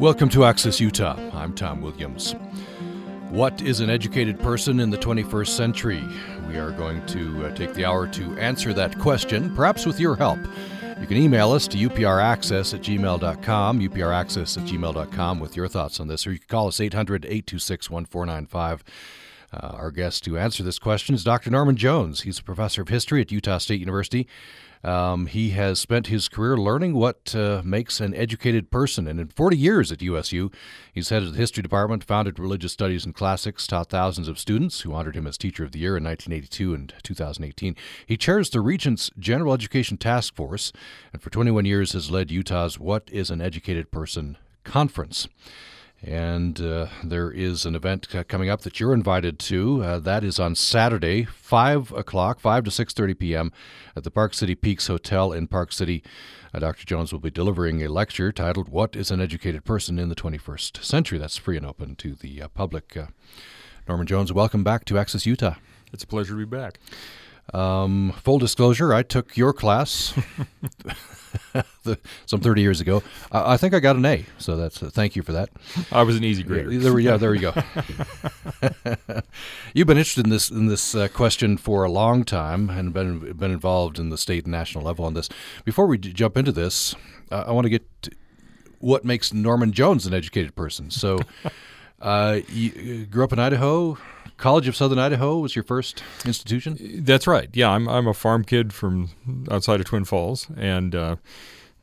Welcome to Access Utah. I'm Tom Williams. What is an educated person in the 21st century? We are going to uh, take the hour to answer that question, perhaps with your help. You can email us to upraccess at gmail.com, upraccess at gmail.com with your thoughts on this, or you can call us 800 826 1495. Uh, our guest to answer this question is Dr. Norman Jones. He's a professor of history at Utah State University. Um, he has spent his career learning what uh, makes an educated person. And in 40 years at USU, he's headed the history department, founded religious studies and classics, taught thousands of students who honored him as Teacher of the Year in 1982 and 2018. He chairs the Regent's General Education Task Force, and for 21 years has led Utah's What is an Educated Person conference. And uh, there is an event coming up that you're invited to. Uh, that is on Saturday, five o'clock, five to six thirty p.m. at the Park City Peaks Hotel in Park City. Uh, Dr. Jones will be delivering a lecture titled "What Is an Educated Person in the 21st Century." That's free and open to the uh, public. Uh, Norman Jones, welcome back to Access Utah. It's a pleasure to be back. Um, full disclosure, I took your class some 30 years ago. I, I, think I got an A, so that's uh, thank you for that. I was an easy grader. Yeah, there, yeah, there we go. You've been interested in this in this uh, question for a long time and been been involved in the state and national level on this. Before we jump into this, uh, I want to get what makes Norman Jones an educated person. So, uh, you grew up in Idaho. College of Southern Idaho was your first institution. That's right. Yeah, I'm I'm a farm kid from outside of Twin Falls, and uh,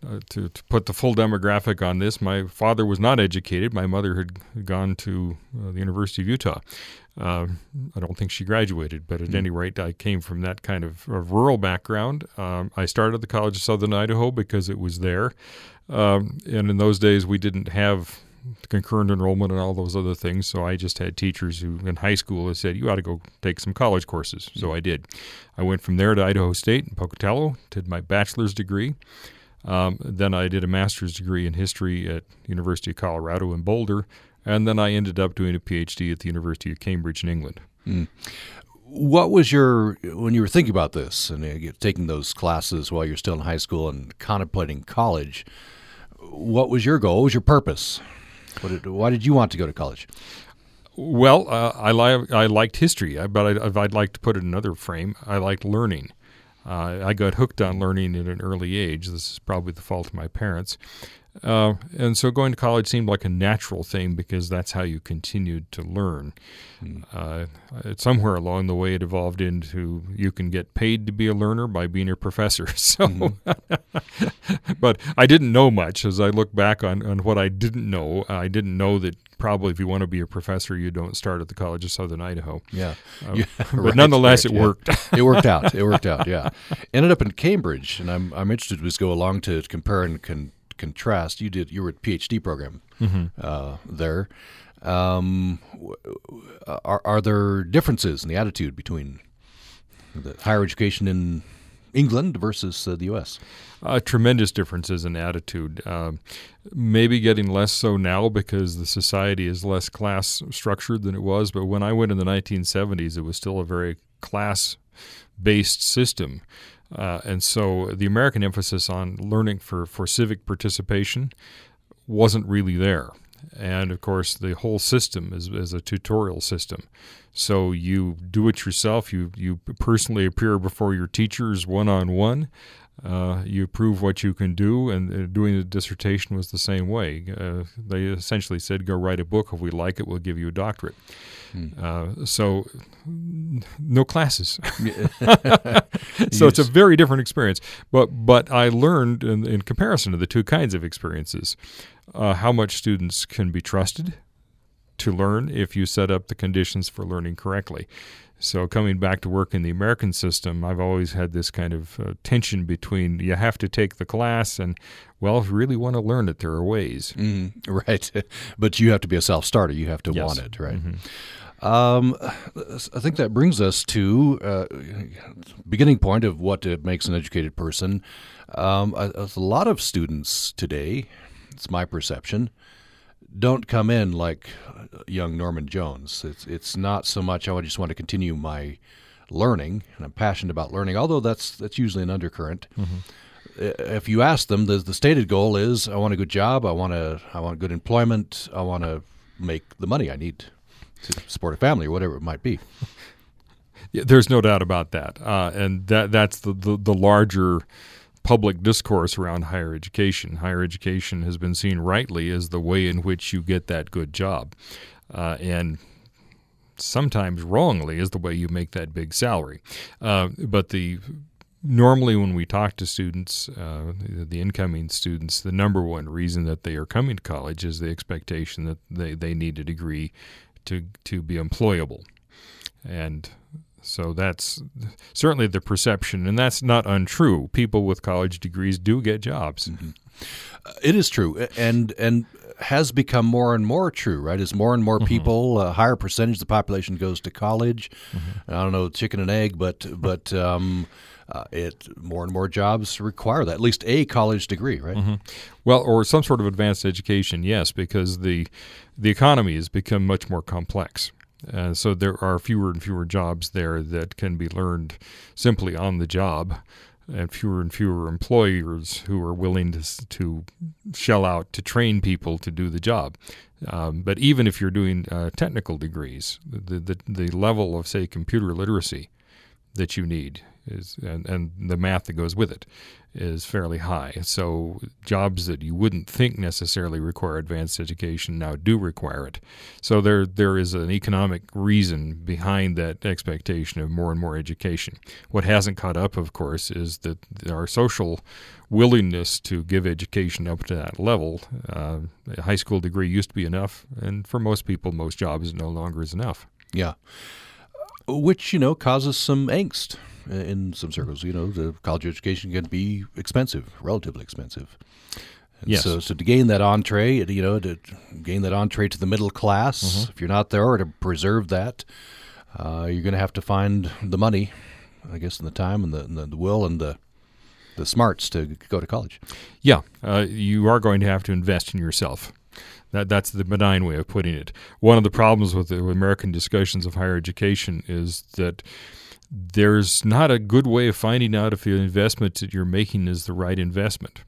uh, to, to put the full demographic on this, my father was not educated. My mother had gone to uh, the University of Utah. Uh, I don't think she graduated, but at mm-hmm. any rate, I came from that kind of, of rural background. Um, I started at the College of Southern Idaho because it was there. Um, and in those days, we didn't have concurrent enrollment and all those other things. So I just had teachers who in high school had said, you ought to go take some college courses. So I did. I went from there to Idaho State in Pocatello, did my bachelor's degree. Um, then I did a master's degree in history at University of Colorado in Boulder. And then I ended up doing a PhD at the University of Cambridge in England. Mm. What was your, when you were thinking about this and uh, taking those classes while you're still in high school and contemplating college, what was your goal? What was your purpose? Did, why did you want to go to college? Well, uh, I, li- I liked history, but I, I'd like to put it in another frame, I liked learning. Uh, I got hooked on learning at an early age. This is probably the fault of my parents. Uh, and so going to college seemed like a natural thing because that's how you continued to learn. Mm. Uh, somewhere along the way, it evolved into you can get paid to be a learner by being a professor. So, mm-hmm. but I didn't know much as I look back on, on what I didn't know. I didn't know that probably if you want to be a professor, you don't start at the College of Southern Idaho. Yeah, uh, yeah but right, nonetheless, right, it yeah. worked. it worked out. It worked out. Yeah, ended up in Cambridge, and I'm I'm interested to just go along to compare and con- contrast. You did you were at PhD program mm-hmm. uh, there. Um, are are there differences in the attitude between the higher education in England versus uh, the U.S.? Uh, tremendous differences in attitude. Uh, maybe getting less so now because the society is less class structured than it was. But when I went in the 1970s, it was still a very class based system. Uh, and so the American emphasis on learning for, for civic participation wasn't really there. And of course, the whole system is, is a tutorial system. So you do it yourself. You you personally appear before your teachers one on one. You prove what you can do, and uh, doing the dissertation was the same way. Uh, they essentially said, "Go write a book. If we like it, we'll give you a doctorate." Hmm. Uh, so, no classes. so it's a very different experience. But but I learned in, in comparison to the two kinds of experiences uh, how much students can be trusted to learn if you set up the conditions for learning correctly. So, coming back to work in the American system, I've always had this kind of uh, tension between you have to take the class and, well, if you really want to learn it, there are ways. Mm, right. but you have to be a self starter. You have to yes. want it, right? Mm-hmm. Um, I think that brings us to uh, beginning point of what makes an educated person. Um, a, a lot of students today, it's my perception, don't come in like young Norman Jones. It's it's not so much oh, I just want to continue my learning and I'm passionate about learning, although that's that's usually an undercurrent. Mm-hmm. if you ask them, the, the stated goal is, I want a good job, I want a, I want good employment, I want to make the money I need to support a family or whatever it might be. Yeah, there's no doubt about that, uh, and that that's the, the, the larger public discourse around higher education. Higher education has been seen rightly as the way in which you get that good job, uh, and sometimes wrongly is the way you make that big salary. Uh, but the normally when we talk to students, uh, the incoming students, the number one reason that they are coming to college is the expectation that they, they need a degree to to be employable, and so that's certainly the perception, and that's not untrue. People with college degrees do get jobs. Mm-hmm. It is true, and and has become more and more true, right? As more and more mm-hmm. people, a higher percentage of the population goes to college. Mm-hmm. I don't know, chicken and egg, but but um, uh, it more and more jobs require that at least a college degree, right? Mm-hmm. Well, or some sort of advanced education, yes, because the the economy has become much more complex. Uh, so there are fewer and fewer jobs there that can be learned simply on the job, and fewer and fewer employers who are willing to to shell out to train people to do the job. Um, but even if you're doing uh, technical degrees, the, the the level of say computer literacy that you need is and, and the math that goes with it is fairly high. So jobs that you wouldn't think necessarily require advanced education now do require it. So there there is an economic reason behind that expectation of more and more education. What hasn't caught up, of course, is that our social willingness to give education up to that level. Uh, a high school degree used to be enough, and for most people, most jobs no longer is enough. Yeah, which you know causes some angst in some circles. You know, the college education can be expensive, relatively expensive. And yes. So, so to gain that entree, you know, to gain that entree to the middle class, mm-hmm. if you're not there, or to preserve that, uh, you're going to have to find the money, I guess, and the time and the, and the, the will and the the smarts to go to college. Yeah, uh, you are going to have to invest in yourself. That that's the benign way of putting it. One of the problems with the American discussions of higher education is that there's not a good way of finding out if the investment that you're making is the right investment.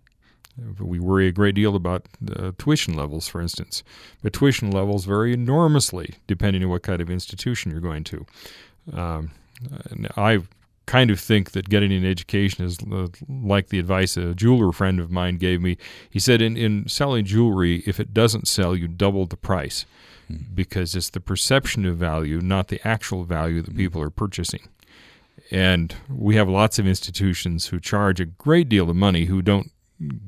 We worry a great deal about uh, tuition levels, for instance, but tuition levels vary enormously depending on what kind of institution you're going to. Um, I kind of think that getting an education is uh, like the advice a jeweler friend of mine gave me. He said, in, in selling jewelry, if it doesn't sell, you double the price hmm. because it's the perception of value, not the actual value that hmm. people are purchasing. And we have lots of institutions who charge a great deal of money who don't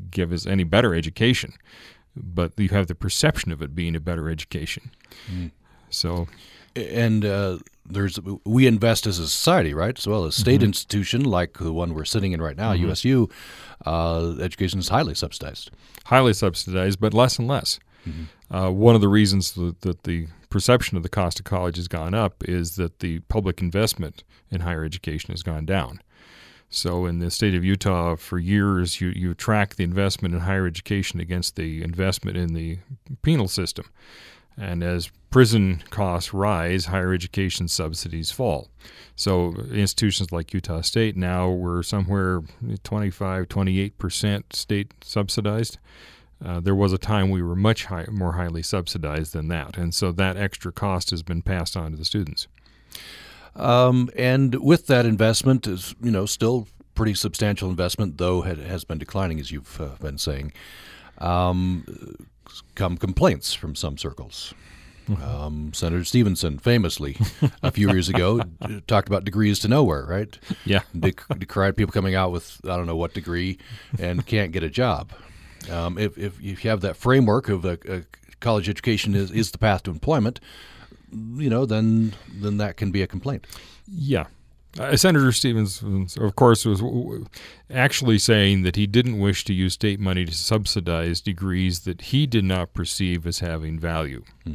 give us any better education, but you have the perception of it being a better education. Mm. So, and uh, there's we invest as a society, right? As well as state mm-hmm. institution like the one we're sitting in right now, mm-hmm. USU. Uh, education is highly subsidized. Highly subsidized, but less and less. Mm-hmm. Uh, one of the reasons that, that, the perception of the cost of college has gone up is that the public investment in higher education has gone down. So, in the state of Utah, for years, you, you track the investment in higher education against the investment in the penal system. And as prison costs rise, higher education subsidies fall. So, institutions like Utah State now we're somewhere 25, 28% state subsidized. Uh, there was a time we were much high, more highly subsidized than that, and so that extra cost has been passed on to the students. Um, and with that investment, is you know still pretty substantial investment, though it has been declining as you've uh, been saying. Um, come complaints from some circles. Um, Senator Stephenson famously a few years ago talked about degrees to nowhere, right? Yeah. De- decried people coming out with I don't know what degree and can't get a job. Um, if, if you have that framework of a, a college education is, is the path to employment, you know, then then that can be a complaint. Yeah. Uh, Senator Stevens, of course, was actually saying that he didn't wish to use state money to subsidize degrees that he did not perceive as having value. Hmm.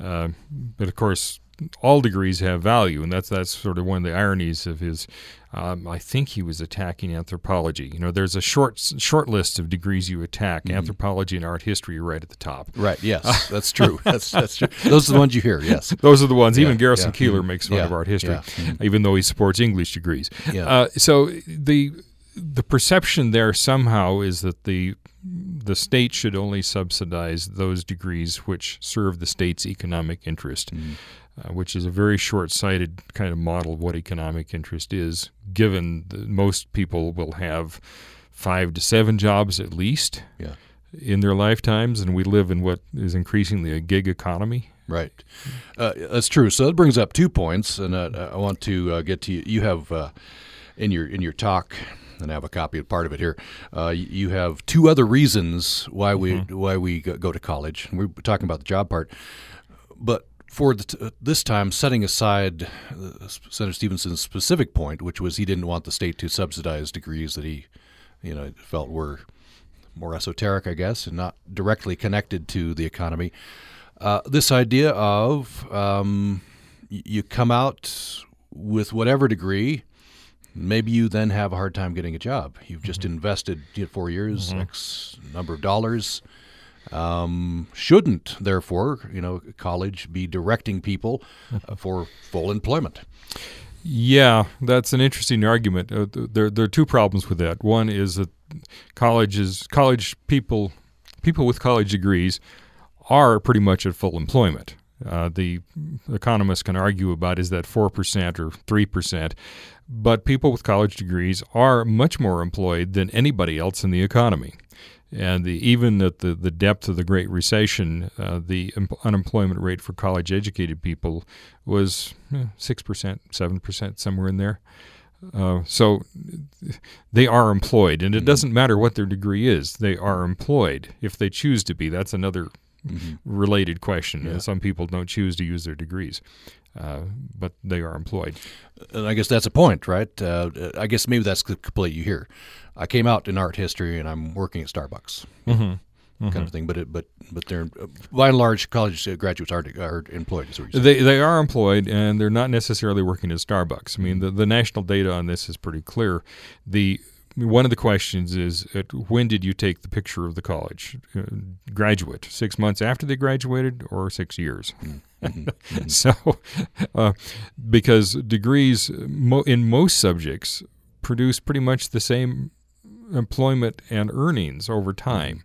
Uh, but of course, all degrees have value, and that's that's sort of one of the ironies of his. Um, I think he was attacking anthropology. You know, there's a short short list of degrees you attack. Mm-hmm. Anthropology and art history are right at the top. Right. Yes, that's true. That's that's true. Those are the ones you hear. Yes, those are the ones. Yeah, even Garrison yeah. Mm-hmm. makes fun yeah, of art history, mm-hmm. even though he supports English degrees. Yeah. Uh, so the the perception there somehow is that the the state should only subsidize those degrees which serve the state's economic interest, mm. Uh, which is a very short-sighted kind of model of what economic interest is. Given that most people will have five to seven jobs at least yeah. in their lifetimes, and we live in what is increasingly a gig economy. Right, uh, that's true. So that brings up two points, and uh, I want to uh, get to you. You have uh, in your in your talk and I have a copy of part of it here. Uh, you have two other reasons why we mm-hmm. why we go to college. We're talking about the job part, but for t- this time, setting aside uh, Senator Stephenson's specific point, which was he didn't want the state to subsidize degrees that he, you know, felt were more esoteric, I guess, and not directly connected to the economy. Uh, this idea of um, you come out with whatever degree maybe you then have a hard time getting a job. You've just mm-hmm. invested four years, mm-hmm. X number of dollars. Um, shouldn't therefore, you know, college be directing people uh, for full employment? Yeah, that's an interesting argument. Uh, there, there are two problems with that. One is that colleges, college people, people with college degrees, are pretty much at full employment. Uh, the economists can argue about is that 4% or 3%, but people with college degrees are much more employed than anybody else in the economy. And the, even at the, the depth of the Great Recession, uh, the unemployment rate for college educated people was eh, 6%, 7%, somewhere in there. Uh, so they are employed, and it mm-hmm. doesn't matter what their degree is, they are employed if they choose to be. That's another mm-hmm. related question. Yeah. Some people don't choose to use their degrees, uh, but they are employed. And I guess that's a point, right? Uh, I guess maybe that's the complaint you hear. I came out in art history and I'm working at Starbucks. Mm-hmm. Kind mm-hmm. of thing, but it, but but they're by and large college graduates are are employed. They they are employed, and they're not necessarily working at Starbucks. I mean, the, the national data on this is pretty clear. The one of the questions is when did you take the picture of the college uh, graduate? Six months after they graduated, or six years? Mm-hmm. mm-hmm. so, uh, because degrees mo- in most subjects produce pretty much the same employment and earnings over time.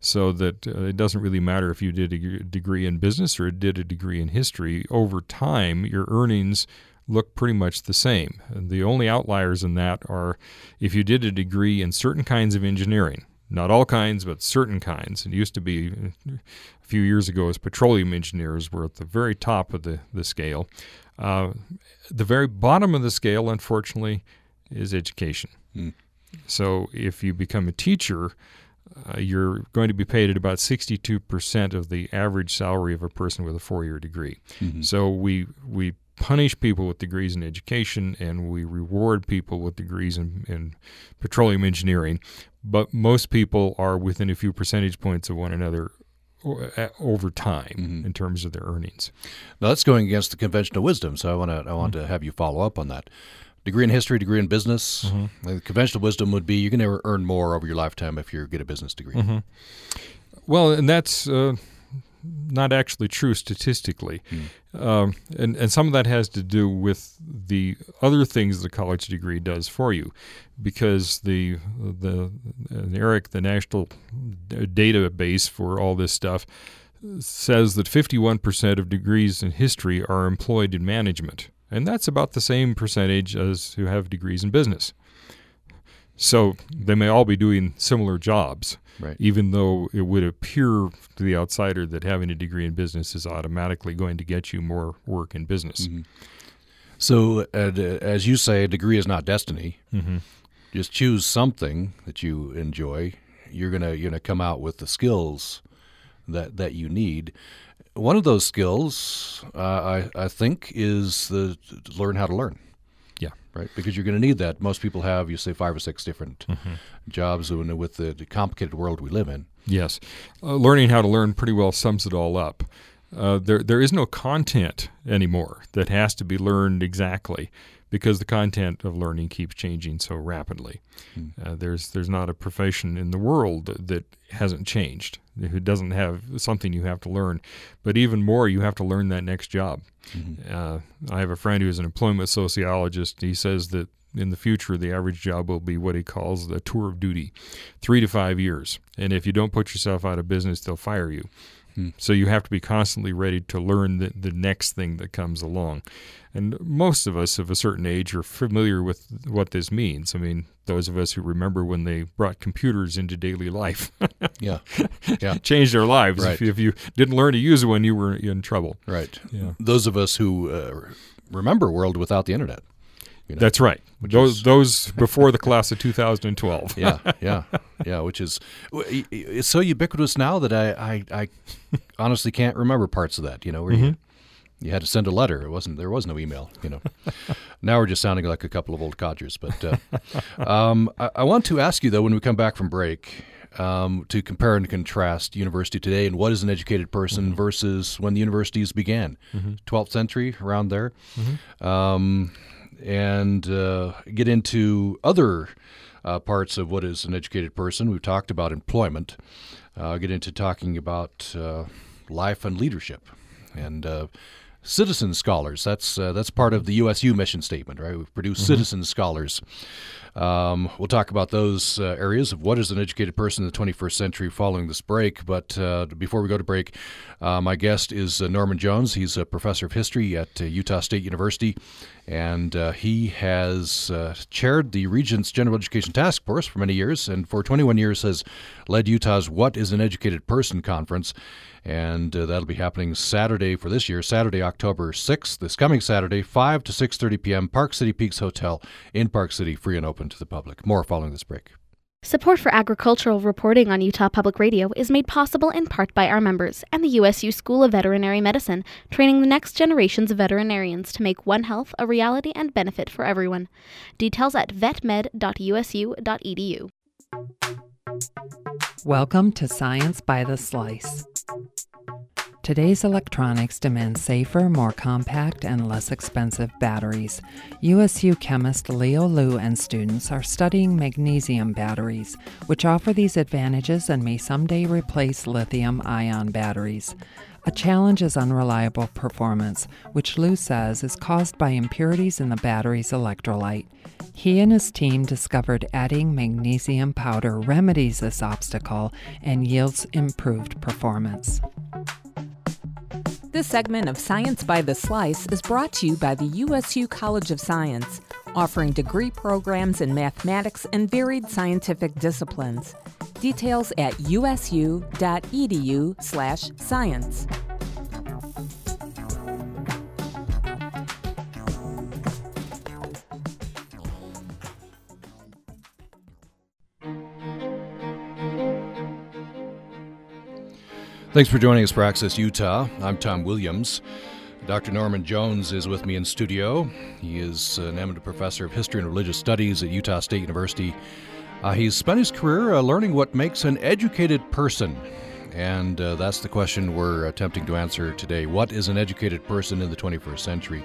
So that uh, it doesn't really matter if you did a degree in business or did a degree in history. Over time, your earnings look pretty much the same. And the only outliers in that are if you did a degree in certain kinds of engineering, not all kinds, but certain kinds. It used to be a few years ago as petroleum engineers were at the very top of the, the scale. Uh, the very bottom of the scale, unfortunately, is education. Mm. So if you become a teacher, uh, you're going to be paid at about 62% of the average salary of a person with a four year degree. Mm-hmm. So we, we punish people with degrees in education and we reward people with degrees in, in, petroleum engineering, but most people are within a few percentage points of one another over time mm-hmm. in terms of their earnings. Now that's going against the conventional wisdom, so I want to I want mm-hmm. to have you follow up on that. Degree in history, degree in business. Mm-hmm. The conventional wisdom would be you can never earn more over your lifetime if you get a business degree. Mm-hmm. Well, and that's. Uh, not actually true statistically. Mm. Um, and, and some of that has to do with the other things the college degree does for you. Because the, the NARIC, the national database for all this stuff, says that 51% of degrees in history are employed in management. And that's about the same percentage as who have degrees in business. So they may all be doing similar jobs, right. even though it would appear to the outsider that having a degree in business is automatically going to get you more work in business. Mm-hmm. So, uh, as you say, a degree is not destiny. Mm-hmm. Just choose something that you enjoy. You're gonna you're gonna come out with the skills that that you need. One of those skills, uh, I I think, is the learn how to learn right? Because you're going to need that. Most people have, you say, five or six different mm-hmm. jobs with the, the, complicated world we live in. Yes, uh, learning how to learn pretty well sums it all up. Uh, there, there is no content anymore that has to be learned exactly because the content of learning keeps changing so rapidly. Mm. Uh, there's there's not a profession in the world that hasn't changed, who doesn't have something you have to learn. But even more, you have to learn that next job. Mm-hmm. Uh, I have a friend who's an employment sociologist. He says that in the future, the average job will be what he calls the tour of duty, three to five years. And if you don't put yourself out of business, they'll fire you. Hmm. So you have to be constantly ready to learn the, the next thing that comes along. And most of us of a certain age are familiar with what this means. I mean, those of us who remember when they brought computers into daily life. yeah. Yeah. Changed our lives. Right. If, you, if, you, didn't learn to use one, you were in trouble. Right. Yeah. Those of us who uh, remember a world without the internet. You know, That's right. Those is, those before the class of 2012. yeah, yeah, yeah. Which is it's so ubiquitous now that I I, I honestly can't remember parts of that. You know, where mm-hmm. you, you had to send a letter. It wasn't there was no email. You know. now we're just sounding like a couple of old codgers. But uh, um, I, I, want to ask you though when we come back from break. Um, to compare and contrast university today and what is an educated person mm-hmm. versus when the universities began, mm-hmm. 12th century around there. Mm-hmm. Um, and uh, get into other uh, parts of what is an educated person. We've talked about employment. Uh, get into talking about uh, life and leadership, and uh, citizen scholars. That's uh, that's part of the USU mission statement, right? We've produced mm-hmm. citizen scholars. Um, we'll talk about those uh, areas of what is an educated person in the 21st century following this break. But uh, before we go to break, uh, my guest is uh, Norman Jones. He's a professor of history at uh, Utah State University, and uh, he has chaired the Regents General Education Task Force for many years, and for 21 years has led Utah's What is an Educated Person conference and uh, that'll be happening Saturday for this year, Saturday, October 6th, this coming Saturday, 5 to 6:30 p.m. Park City Peaks Hotel in Park City, free and open to the public. More following this break. Support for agricultural reporting on Utah Public Radio is made possible in part by our members and the USU School of Veterinary Medicine, training the next generations of veterinarians to make One Health a reality and benefit for everyone. Details at vetmed.usu.edu. Welcome to Science by the Slice. Today's electronics demand safer, more compact, and less expensive batteries. USU chemist Leo Liu and students are studying magnesium batteries, which offer these advantages and may someday replace lithium ion batteries. A challenge is unreliable performance, which Liu says is caused by impurities in the battery's electrolyte. He and his team discovered adding magnesium powder remedies this obstacle and yields improved performance. This segment of Science by the Slice is brought to you by the USU College of Science, offering degree programs in mathematics and varied scientific disciplines. Details at usu.edu/science. Thanks for joining us for Access Utah. I'm Tom Williams. Dr. Norman Jones is with me in studio. He is an eminent professor of history and religious studies at Utah State University. Uh, he's spent his career uh, learning what makes an educated person. And uh, that's the question we're attempting to answer today. What is an educated person in the 21st century?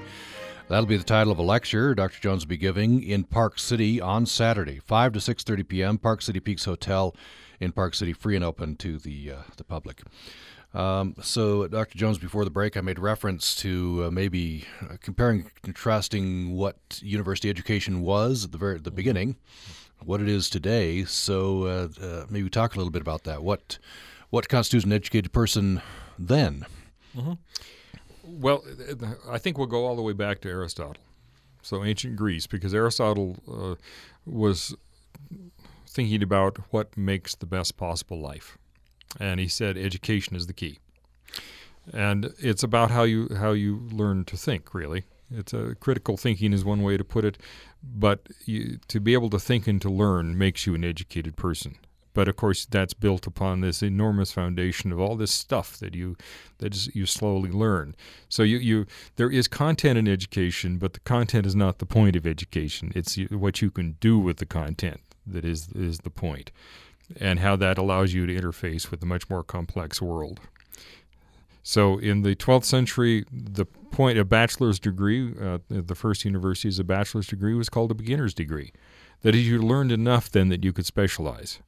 That'll be the title of a lecture Dr. Jones will be giving in Park City on Saturday, 5 to 6:30 p.m. Park City Peaks Hotel in Park City, free and open to the uh, the public. Um, so, Dr. Jones, before the break, I made reference to uh, maybe uh, comparing, contrasting what university education was at the very the beginning, what it is today. So, uh, uh, maybe talk a little bit about that. What what constitutes an educated person then? Mm-hmm. Well, I think we'll go all the way back to Aristotle, so ancient Greece, because Aristotle uh, was thinking about what makes the best possible life. And he said education is the key. And it's about how you how you learn to think, really. It's a critical thinking is one way to put it, but you, to be able to think and to learn makes you an educated person. But of course, that's built upon this enormous foundation of all this stuff that you that you slowly learn. So you, you there is content in education, but the content is not the point of education. It's what you can do with the content that is is the point, and how that allows you to interface with a much more complex world. So in the 12th century, the point a bachelor's degree, uh, the first university as a bachelor's degree was called a beginner's degree. That is, you learned enough then that you could specialize.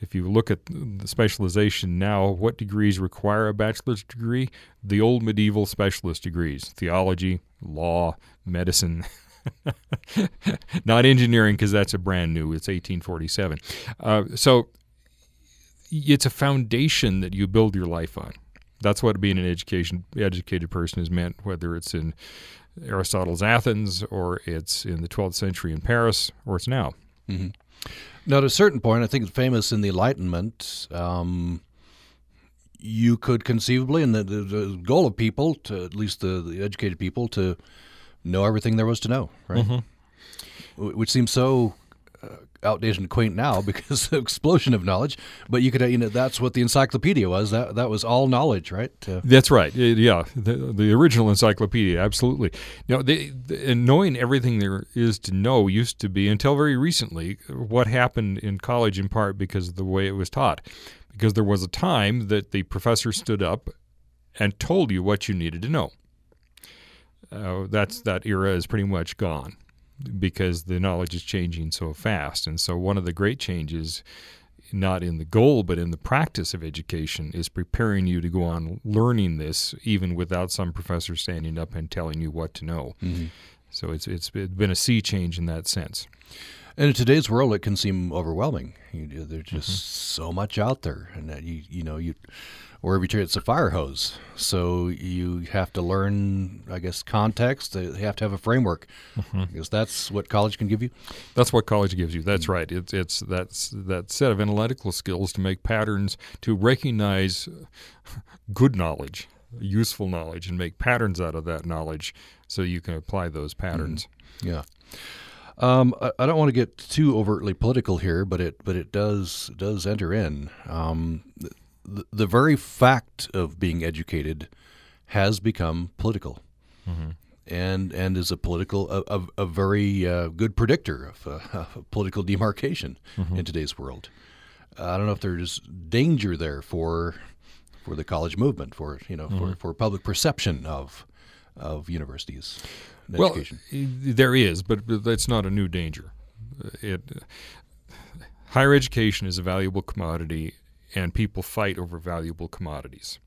If you look at the specialization now, what degrees require a bachelor's degree? The old medieval specialist degrees theology, law, medicine, Not engineering because that's a brand new. It's 1847. Uh, so it's a foundation that you build your life on. That's what being an education educated person is meant, whether it's in Aristotle's Athens or it's in the 12th century in Paris or it's now. Mm-hmm. Now, at a certain point, I think it's famous in the Enlightenment. Um, you could conceivably, and the, the, the, goal of people, to at least the, the, educated people, to know everything there was to know, right? Mm-hmm. Which seems so uh, outdated and quaint now because the explosion of knowledge. But you could, you know, that's what the encyclopedia was. That that was all knowledge, right? Uh, that's right. Yeah, the, the original encyclopedia, absolutely. The, the, knowing everything there is to know used to be until very recently what happened in college, in part because of the way it was taught. Because there was a time that the professor stood up and told you what you needed to know. Uh, that's that era is pretty much gone because the knowledge is changing so fast. And so, one of the great changes, not in the goal, but in the practice of education, is preparing you to go on learning this, even without some professor standing up and telling you what to know. Mm-hmm. So, it's, it's been a sea change in that sense. And in today's world, it can seem overwhelming. You, there's just mm-hmm. so much out there, and that you you know you wherever you turn, it's a fire hose. So you have to learn, I guess, context. You have to have a framework, mm-hmm. because that's what college can give you. That's what college gives you. That's mm-hmm. right. It's it's that's that set of analytical skills to make patterns, to recognize good knowledge, useful knowledge, and make patterns out of that knowledge, so you can apply those patterns. Mm-hmm. Yeah. Um, I, I, don't want to get too overtly political here, but it but it does does enter in. Um, the, the very fact of being educated has become political. Mm-hmm. And and is a political a, a, a very uh, good predictor of uh, political demarcation mm-hmm. in today's world. I don't know if there's danger there for for the college movement, for you know, mm-hmm. for, for public perception of of universities. well, education. there is, but that's not a new danger. It, higher education is a valuable commodity and people fight over valuable commodities.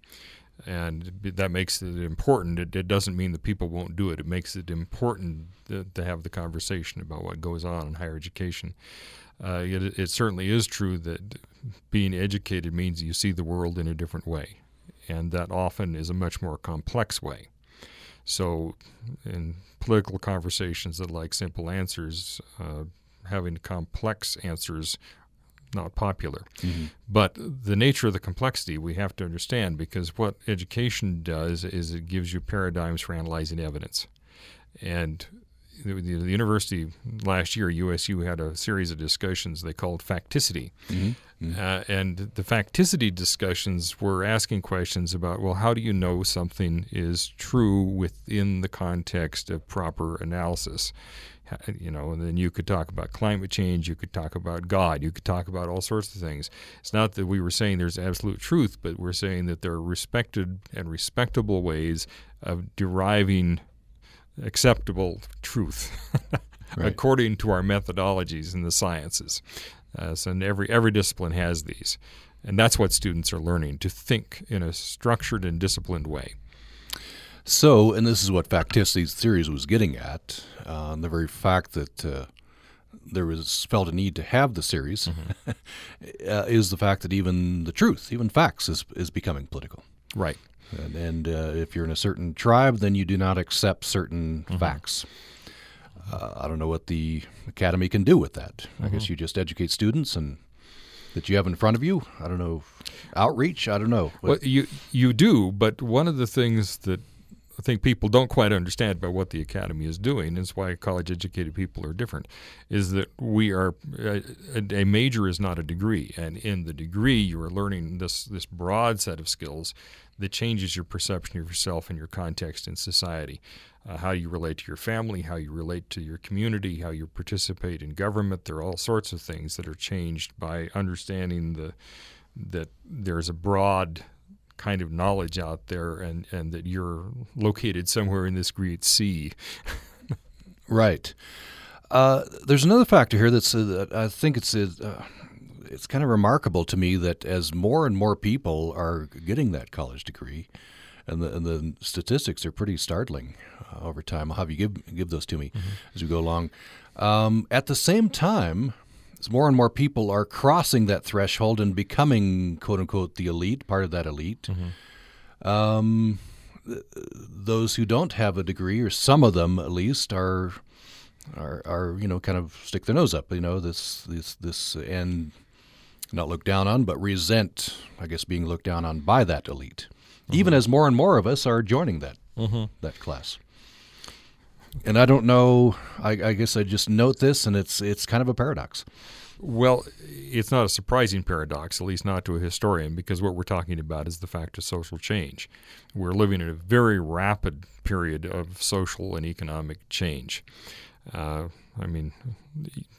And that makes it important. It, it, doesn't mean that people won't do it. It makes it important to, to have the conversation about what goes on in higher education. Uh, it, it, certainly is true that being educated means you see the world in a different way, and that often is a much more complex way. So, in political conversations that like simple answers, uh, having complex answers not popular. Mm-hmm. But the nature of the complexity we have to understand because what education does is it gives you paradigms for analyzing evidence. And the, the, university last year, USU, had a series of discussions they called facticity. Mm-hmm. Mm-hmm. Uh, and the facticity discussions were asking questions about, well, how do you know something is true within the context of proper analysis? You know, and then you could talk about climate change, you could talk about God, you could talk about all sorts of things. It's not that we were saying there's absolute truth, but we're saying that there are respected and respectable ways of deriving acceptable truth right. according to our methodologies in the sciences. Uh, so every every discipline has these, and that's what students are learning to think in a structured and disciplined way. So, and this is what Facticity's theories was getting at, uh, the very fact that uh, there was felt a need to have the series mm-hmm. uh, is the fact that even the truth, even facts, is is becoming political. Right. And, and uh, if you're in a certain tribe, then you do not accept certain mm-hmm. facts. Uh, I don't know what the academy can do with that. Mm-hmm. I guess mm-hmm. you just educate students and that you have in front of you. I don't know outreach. I don't know. Well, you you do, but one of the things that I think people don't quite understand about what the academy is doing. It's why college educated people are different. Is that we are a, a, major is not a degree, and in the degree you are learning this this broad set of skills that changes your perception of yourself and your context in society. Uh, how you relate to your family, how you relate to your community, how you participate in government. There are all sorts of things that are changed by understanding the that there's a broad kind of knowledge out there and, and that you're located somewhere in this great sea. right. Uh, there's another factor here that's uh, that I think it's uh, it's kind of remarkable to me that as more and more people are getting that college degree, and the and the statistics are pretty startling uh, over time. I'll have you give give those to me as we go along. Um, at the same time, as more and more people are crossing that threshold and becoming quote unquote the elite, part of that elite. Mm-hmm. Um, th- those who don't have a degree, or some of them at least, are are are you know kind of stick their nose up. You know this this this and not look down on, but resent. I guess being looked down on by that elite, even mm-hmm. as more and more of us are joining that mm-hmm. that class. And I don't know. I, I guess I just note this, and it's it's kind of a paradox. Well, it's not a surprising paradox, at least not to a historian, because what we're talking about is the fact of social change. We're living in a very rapid period of social and economic change. Uh, I mean,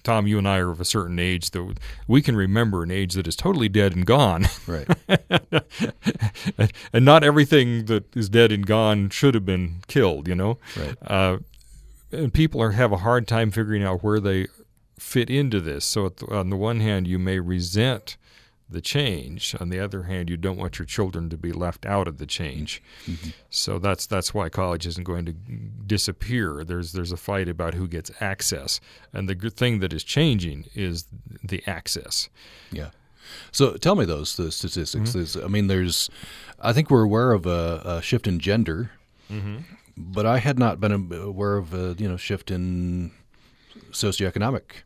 Tom, you and I are of a certain age that we can remember an age that is totally dead and gone. Right. and not everything that is dead and gone should have been killed, you know? Right. Uh, and people are have a hard time figuring out where they fit into this. So, the, on the one hand, you may resent the change. On the other hand, you don't want your children to be left out of the change. Mm-hmm. So that's that's why college isn't going to disappear. There's there's a fight about who gets access, and the good thing that is changing is the access. Yeah. So tell me those the statistics. There's- I mean, there's. I think we're aware of a, a shift in gender, but I had not been aware of a you know shift in socioeconomic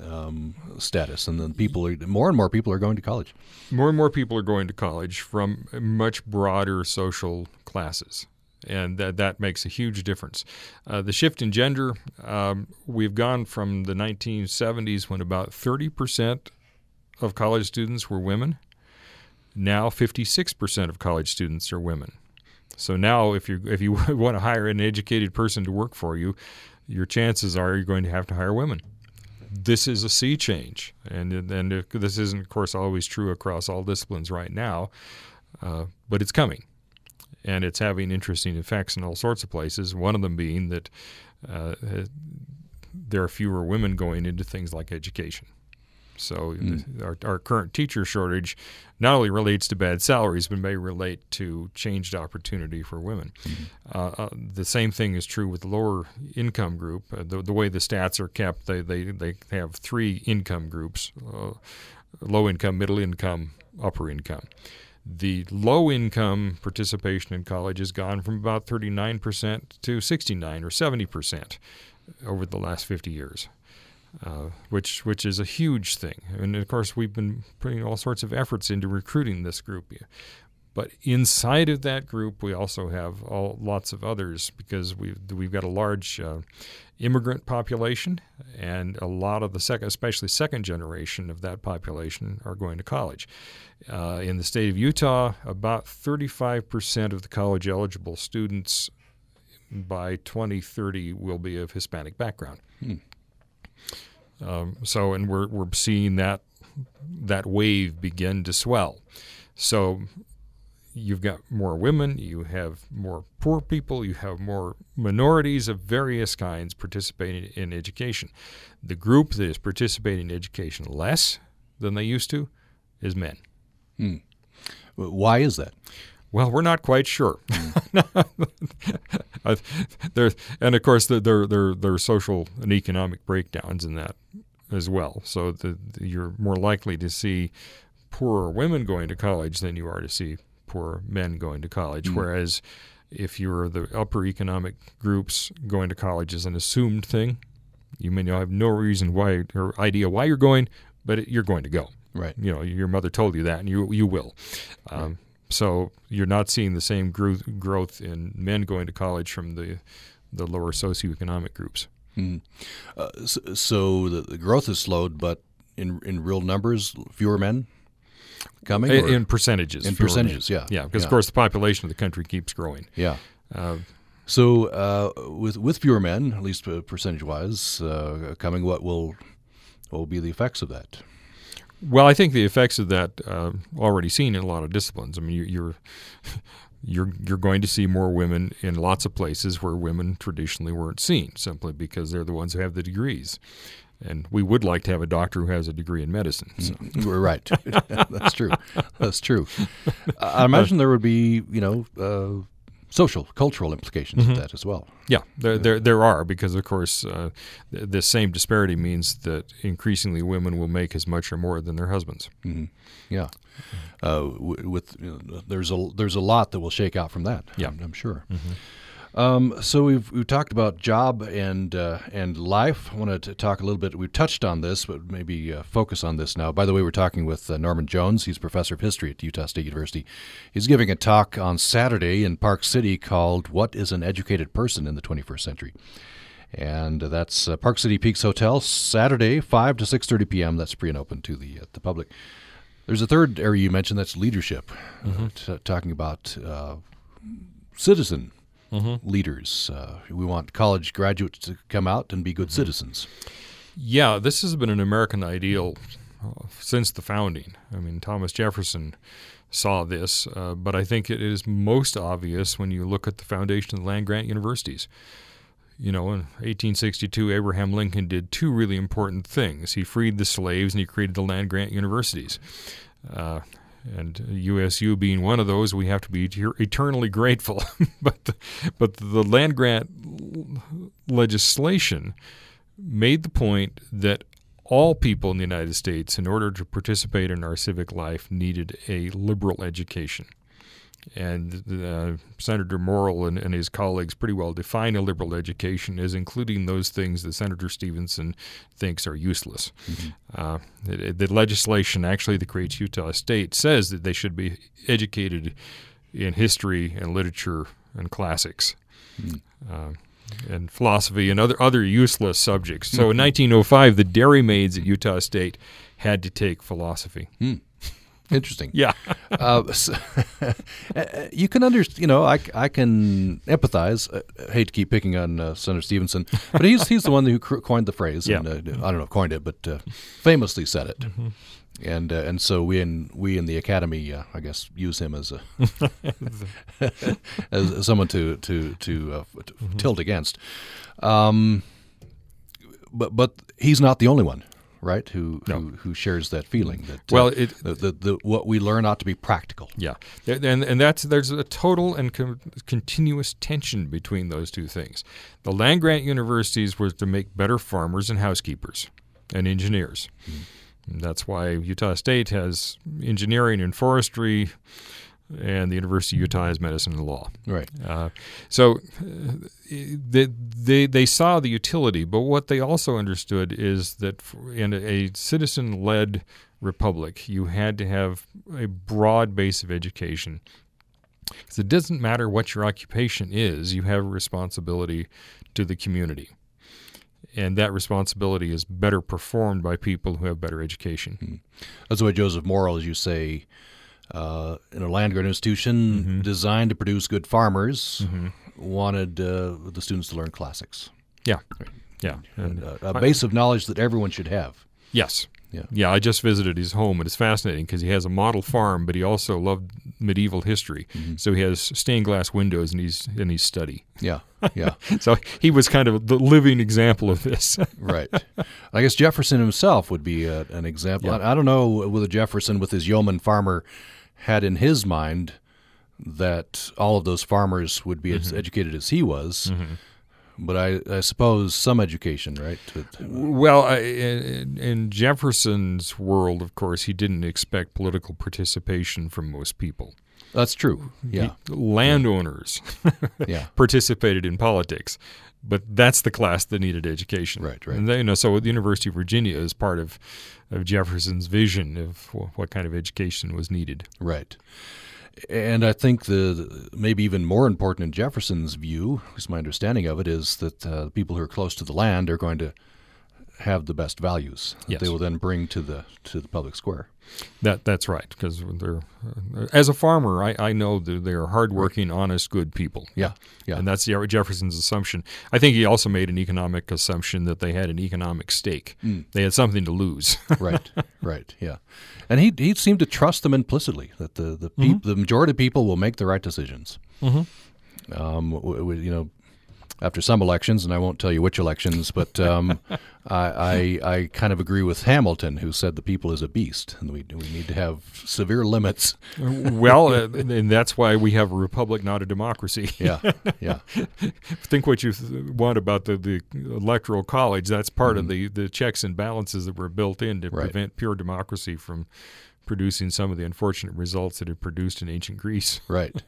um, status, and then people are more and more people are going to college. more and more people are going to college from much broader social classes. And that, that makes a huge difference. Uh, the shift in gender, um, we've gone from the 1970s when about 30% of college students were women. Now 56% of college students are women. So now, if you if you want to hire an educated person to work for you, your chances are you're going to have to hire women this is a sea change, and and this isn't, of course, always true across all disciplines right now, uh, but it's coming, and it's having interesting effects in all sorts of places. One of them being that uh, there are fewer women going into things like education. So our, our current teacher shortage not only relates to bad salaries, but may relate to changed opportunity for women. Uh, uh, the same thing is true with the lower income group. Uh, the, the way the stats are kept, they, they, they have three income groups uh, low income, middle income, upper income. The low income participation in college has gone from about 39% to 69 or 70% over the last 50 years. Uh, which which is a huge thing, and of course we've been putting all sorts of efforts into recruiting this group. But inside of that group, we also have all, lots of others because we've we've got a large uh, immigrant population, and a lot of the second, especially second generation of that population, are going to college. Uh, in the state of Utah, about 35% of the college eligible students by 2030 will be of Hispanic background. Um, so, and we're we're seeing that that wave begin to swell. So, you've got more women, you have more poor people, you have more minorities of various kinds participating in education. The group that is participating in education less than they used to is men. Why is that? Well, we're not quite sure. Uh, there, and of course, there there there there are social and economic breakdowns in that as well. So the, the- you're more likely to see poorer women going to college than you are to see poorer men going to college. Whereas if you're the upper economic groups, going to college is an assumed thing. You may have no reason why or idea why you're going, but it, you're going to go Right. you know your mother told you that and you you will um, so you're not seeing the same growth growth in men going to college from the the lower socioeconomic groups Uh, so, so the, the growth has slowed, but in in real numbers, fewer men coming. in, in percentages in fewer men. percentages, yeah. yeah because Yeah. of course the population of the country keeps growing yeah. uh, So uh, with with fewer men, at least uh, percentage wise, uh, coming, what will what will be the effects of that? Well I think the effects of that uh, already seen in a lot of disciplines I mean you, you're you're you're going to see more women in lots of places where women traditionally weren't seen simply because they're the ones who have the degrees And we would like to have a doctor who has a degree in medicine. So. We're right. That's true. That's true. I imagine there would be, you know, uh, social, cultural implications of that as well. Yeah, there, there, there are because of course uh, the same disparity means that increasingly women will make as much or more than their husbands. hmm Yeah. Uh, w- with you know, there's a there's a lot that will shake out from that. Yeah. I'm, I'm sure. Um, so we've we've talked about job and uh, and life. I want to talk a little bit. We've touched on this, but maybe uh, focus on this now. By the way, we're talking with uh, Norman Jones. He's professor of history at Utah State University. He's giving a talk on Saturday in Park City called "What Is an Educated Person in the 21st Century." And that's uh, Park City Peaks Hotel, Saturday, 5 to 6:30 p.m. That's free and open to the uh, the public. There's a third area you mentioned that's leadership, uh, t- talking about uh, citizen leaders. Uh, we want college graduates to come out and be good citizens. Yeah, this has been an American ideal uh, since the founding. I mean, Thomas Jefferson saw this, uh, but I think it is most obvious when you look at the foundation of the land grant universities. You know, in 1862, Abraham Lincoln did two really important things. He freed the slaves and he created the land grant universities. Uh, and USU being one of those, we have to be eternally grateful. but, the, but the land grant legislation made the point that all people in the United States, in order to participate in our civic life, needed a liberal education. And uh, Senator Morrill and, and his colleagues pretty well define a liberal education as including those things that Senator Stephenson thinks are useless. Uh, the, the legislation actually that creates Utah State says that they should be educated in history and literature and classics. Uh, and philosophy and other other useless subjects. So in 1905, the dairymaids at Utah State had to take philosophy. Interesting. Yeah, uh, s- you can understand. You know, I, I can empathize. Uh, I hate to keep picking on uh, Senator Stephenson, but he's he's the one who coined the phrase. And, uh, I don't know if coined it, but uh, famously said it. And uh, and so we in we in the academy, uh, I guess, use him as a as, someone to to to, uh, to tilt against. Um, but but he's not the only one, right? Who No. who, who shares that feeling that uh, Well, it- the, the, the what we learn ought to be practical. yeah, and and that's there's a total and con- continuous tension between those two things. The land grant universities were to make better farmers and housekeepers and engineers. And that's why Utah State has engineering and forestry, and the University of Utah has medicine and law. Right. Uh, so uh, they, they they saw the utility, but what they also understood is that in a citizen-led republic, you had to have a broad base of education. Because it doesn't matter what your occupation is, you have a responsibility to the community. And that responsibility is better performed by people who have better education. That's why Joseph Morrill, as you say, uh, in a land grant institution designed to produce good farmers, wanted uh, the students to learn classics. Yeah. Yeah. And, And, uh, a base of knowledge that everyone should have. Yes. Yeah. Yeah, I just visited his home, and it's fascinating because he has a model farm, but he also loved medieval history. Mm-hmm. So he has stained glass windows in his in his study. Yeah, yeah, So he was kind of the living example of this. right. I guess Jefferson himself would be a, an example. Yeah. I, I don't know whether Jefferson, with his yeoman farmer, had in his mind that all of those farmers would be as mm-hmm. educated as he was. Mm-hmm. But I, I suppose some education, right? Well, I- in, in Jefferson's world, of course, he didn't expect political participation from most people. that's true. Yeah, He- landowners yeah. participated in politics, but that's the class that needed education. Right, right. And they, you know, so the University of Virginia is part of, of Jefferson's vision of what kind of education was needed. Right. And I think the maybe even more important in Jefferson's view, is my understanding of it, is that uh, people who are close to the land are going to have the best values that Yes. they will then bring to the to the public square. That that's right, because they're uh, as a farmer, I, I know that they are hardworking, honest, good people. Yeah, yeah, And that's Je- Jefferson's assumption. I think he also made an economic assumption that they had an economic stake. Mm. They had something to lose. right, right, yeah. And he he seemed to trust them implicitly that the the peop, the majority of people will make the right decisions. Mhm. Um, you know, after some elections, and I won't tell you which elections, but um, I, I, I kind of agree with Hamilton, who said the people is a beast, and we we need to have severe limits. well, uh, and that's why we have a republic, not a democracy. Yeah, yeah. Think what you want about the, the electoral college. That's part mm-hmm. of the the checks and balances that were built in to right. prevent pure democracy from producing some of the unfortunate results that it produced in ancient Greece. Right.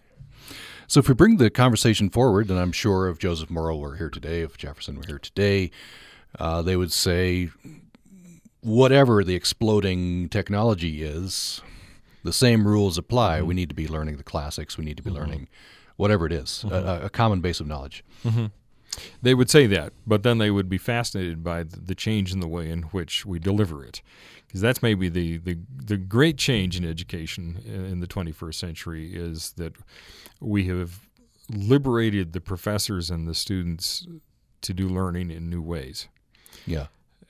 So if we bring the conversation forward, and I'm sure if Joseph Morrill were here today, if Jefferson were here today, uh, they would say, whatever the exploding technology is, the same rules apply. Mm-hmm. We need to be learning the classics. We need to be mm-hmm. learning whatever it is, mm-hmm. a, a, common base of knowledge. They would say that, but then they would be fascinated by the change in the way in which we deliver it because that's maybe the, the, the great change in education in the 21st century is that we have liberated the professors and the students to do learning in new ways. Yeah.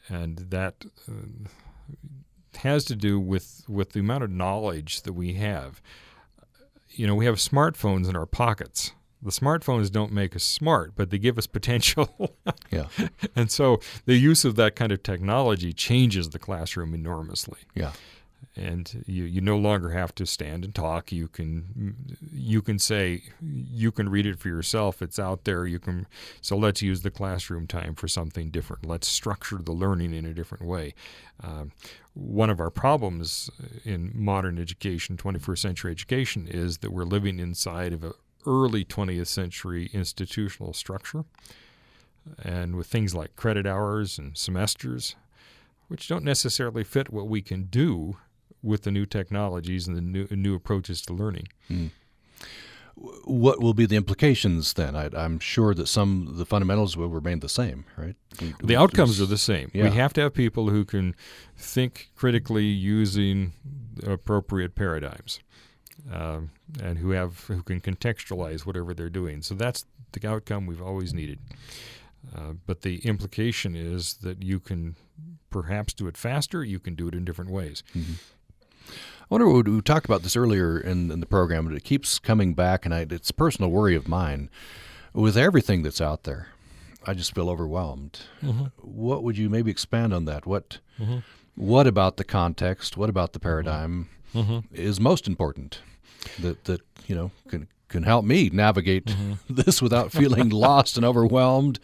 And that uh, has to do with, with the amount of knowledge that we have. You know, we have smartphones in our pockets the smartphones don't make us smart, but they give us potential. yeah. And so the use of that kind of technology changes the classroom enormously. Yeah. And you, you no longer have to stand and talk. You can you can say you can read it for yourself. It's out there. You can so let's use the classroom time for something different. Let's structure the learning in a different way. Um, one of our problems in modern education, 21st century education, is that we're living inside of a early 20th century institutional structure, and with things like credit hours and semesters, which don't necessarily fit what we can do with the new technologies and the new, new approaches to learning. Mm. What will be the implications then? I, am sure that some the fundamentals will remain the same, right? We, the we, outcomes are the same. Yeah. We have to have people who can think critically using appropriate paradigms uh, and who have who can contextualize whatever they're doing. So that's the outcome we've always needed. Uh, but the implication is that you can perhaps do it faster. You can do it in different ways. Mm-hmm. I wonder. We talked about this earlier in, in the program, but it keeps coming back, and I, it's a personal worry of mine. With everything that's out there, I just feel overwhelmed. Mm-hmm. What would you maybe expand on that? What mm-hmm. What about the context? What about the paradigm mm-hmm. is most important? that that you know can can help me navigate mm-hmm. this without feeling lost and overwhelmed,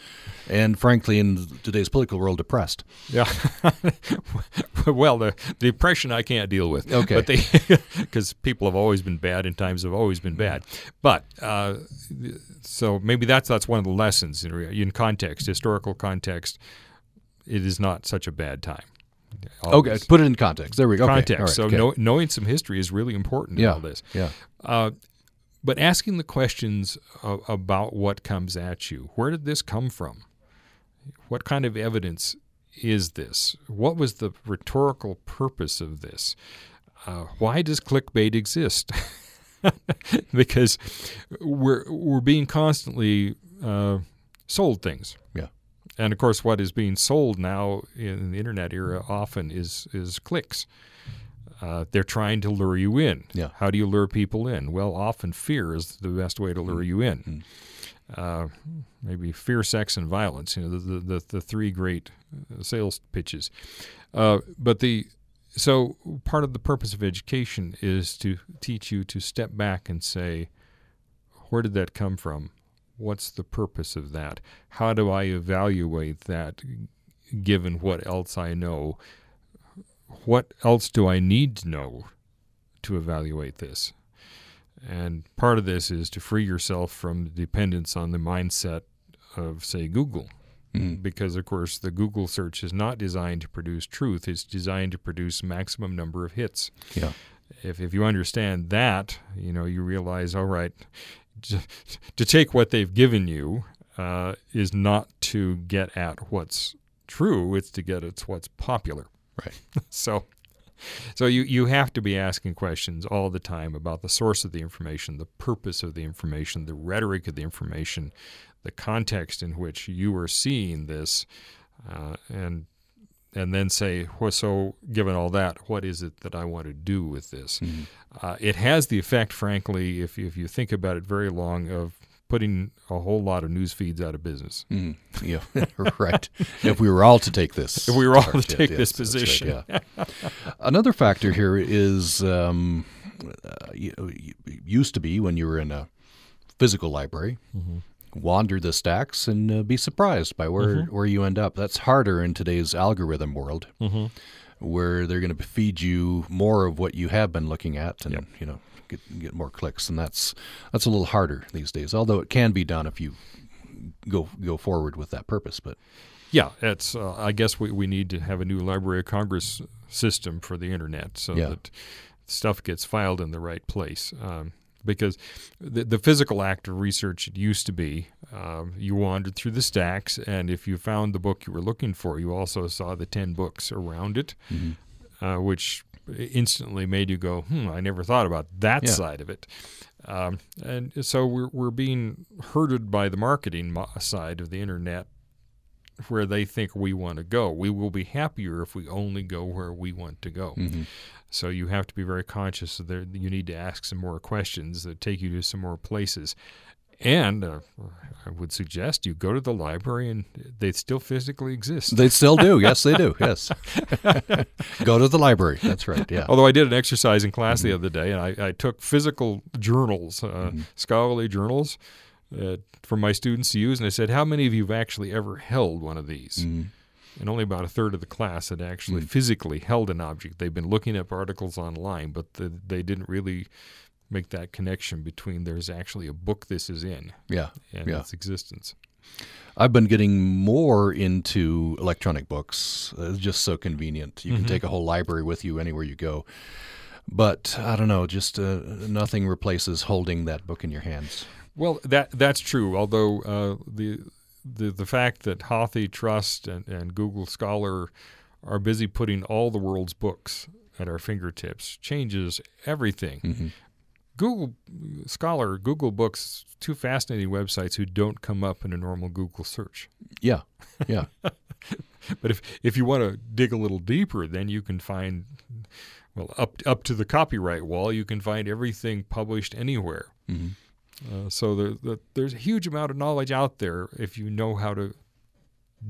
and frankly, in today's political world, depressed. Yeah. well, the, the depression I can't deal with. Okay. But because people have always been bad and times have always been bad. But uh, so maybe that's that's one of the lessons in, in context, historical context. It is not such a bad time. Okay, put it in context. There we go. Context. Okay. Right. so okay. know, knowing some history is really important yeah. in all this. Yeah. Uh, but asking the questions of, about what comes at you. Where did this come from? What kind of evidence is this? What was the rhetorical purpose of this? Uh, why does clickbait exist? because we're we're being constantly uh, sold things. Yeah. And of course, what is being sold now in the internet era often is is clicks. Uh, they're trying to lure you in. Yeah. How do you lure people in? Well, often fear is the best way to lure mm-hmm. you in. Mm-hmm. Uh, maybe fear, sex, and violence. You know, the the, the three great uh, sales pitches. Uh, but the so part of the purpose of education is to teach you to step back and say, where did that come from? What's the purpose of that? How do I evaluate that given what else I know? What else do I need to know to evaluate this? And part of this is to free yourself from dependence on the mindset of, say, Google. Mm. Because, of course, the Google search is not designed to produce truth, it's designed to produce maximum number of hits. Yeah. If, if you understand that, you know, you realize, all right, to take what they've given you uh, is not to get at what's true; it's to get at what's popular. Right. so, so you you have to be asking questions all the time about the source of the information, the purpose of the information, the rhetoric of the information, the context in which you are seeing this, uh, and and then say, well, so given all that, what is it that I want to do with this? Mm-hmm. Uh, it has the effect, frankly, if, if you think about it very long, of putting a whole lot of news feeds out of business. Mm, yeah, right. If we were all to take this, if we were all to take yes, this position, right, yeah. Another factor here is um, uh, used to be when you were in a physical library. Mm-hmm. Wander the stacks and uh, be surprised by where, mm-hmm. where you end up. That's harder in today's algorithm world, mm-hmm. where they're going to feed you more of what you have been looking at, and yep. you know get get more clicks, and that's that's a little harder these days. Although it can be done if you go go forward with that purpose, but. Yeah, it's. Uh, I guess we, we need to have a new Library of Congress system for the internet so yeah. that stuff gets filed in the right place. Um, because the, the physical act of research it used to be um, you wandered through the stacks and if you found the book you were looking for you also saw the 10 books around it mm-hmm. uh, which instantly made you go hmm i never thought about that yeah. side of it um, and so we're, we're being herded by the marketing side of the internet where they think we want to go. We will be happier if we only go where we want to go. Mm-hmm. So you have to be very conscious that you need to ask some more questions that take you to some more places. And uh, I would suggest you go to the library and they still physically exist. They still do. Yes, they do. Yes. go to the library. That's right. Yeah. Although I did an exercise in class mm-hmm. the other day and I, I took physical journals, uh, mm-hmm. scholarly journals, uh, for my students to use. And I said, How many of you have actually ever held one of these? Mm-hmm. And only about a third of the class had actually mm. physically held an object. They've been looking up articles online, but the, they didn't really make that connection between there's actually a book this is in yeah, and yeah. its existence. I've been getting more into electronic books. It's just so convenient. You mm-hmm. can take a whole library with you anywhere you go. But I don't know, just uh, nothing replaces holding that book in your hands. Well, that that's true. Although uh, the the the fact that HathiTrust and, and Google Scholar are busy putting all the world's books at our fingertips changes everything. Mm-hmm. Google Scholar, Google Books, two fascinating websites who don't come up in a normal Google search. Yeah, yeah. but if if you want to dig a little deeper, then you can find well up up to the copyright wall. You can find everything published anywhere. Mm-hmm. Uh, so the, the, there's a huge amount of knowledge out there if you know how to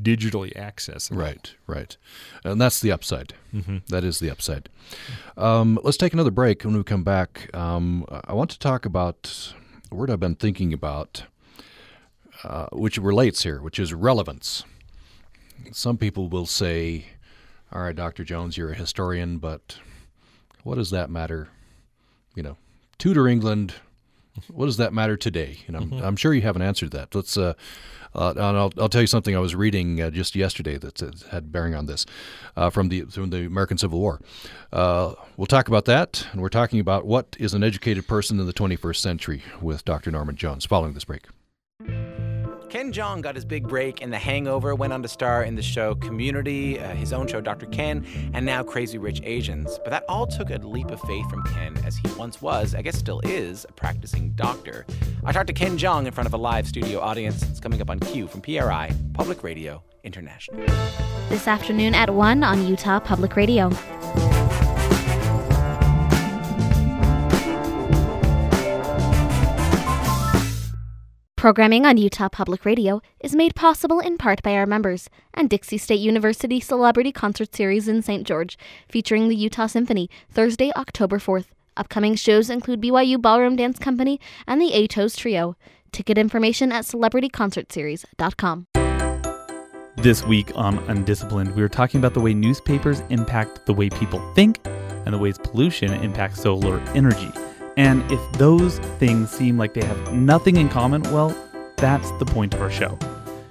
digitally access it. Right, right. And that's the upside. Mm-hmm. That is the upside. Um, let's take another break. When we come back, um, I want to talk about a word I've been thinking about, uh, which relates here, which is relevance. Some people will say, all right, Dr. Jones, you're a historian, but what does that matter? You know, Tudor England what does that matter today? You know, mm-hmm. I'm sure you have an answer to that. Let's. Uh, uh, I'll, I'll tell you something I was reading uh, just yesterday that had bearing on this uh, from the from the American Civil War. Uh, we'll talk about that, and we're talking about what is an educated person in the 21st century with Dr. Norman Jones. Following this break. Ken Jeong got his big break in The Hangover, went on to star in the show Community, uh, his own show Dr. Ken, and now Crazy Rich Asians. But that all took a leap of faith from Ken, as he once was, I guess still is, a practicing doctor. I talked to Ken Jeong in front of a live studio audience. It's coming up on Q from PRI, Public Radio International. This afternoon at 1 on Utah Public Radio. Programming on Utah Public Radio is made possible in part by our members and Dixie State University Celebrity Concert Series in St. George, featuring the Utah Symphony, Thursday, October 4th. Upcoming shows include BYU Ballroom Dance Company and the Atos Trio. Ticket information at celebrityconcertseries.com. This week on Undisciplined, we are talking about the way newspapers impact the way people think and the ways pollution impacts solar energy. And if those things seem like they have nothing in common, well, that's the point of our show.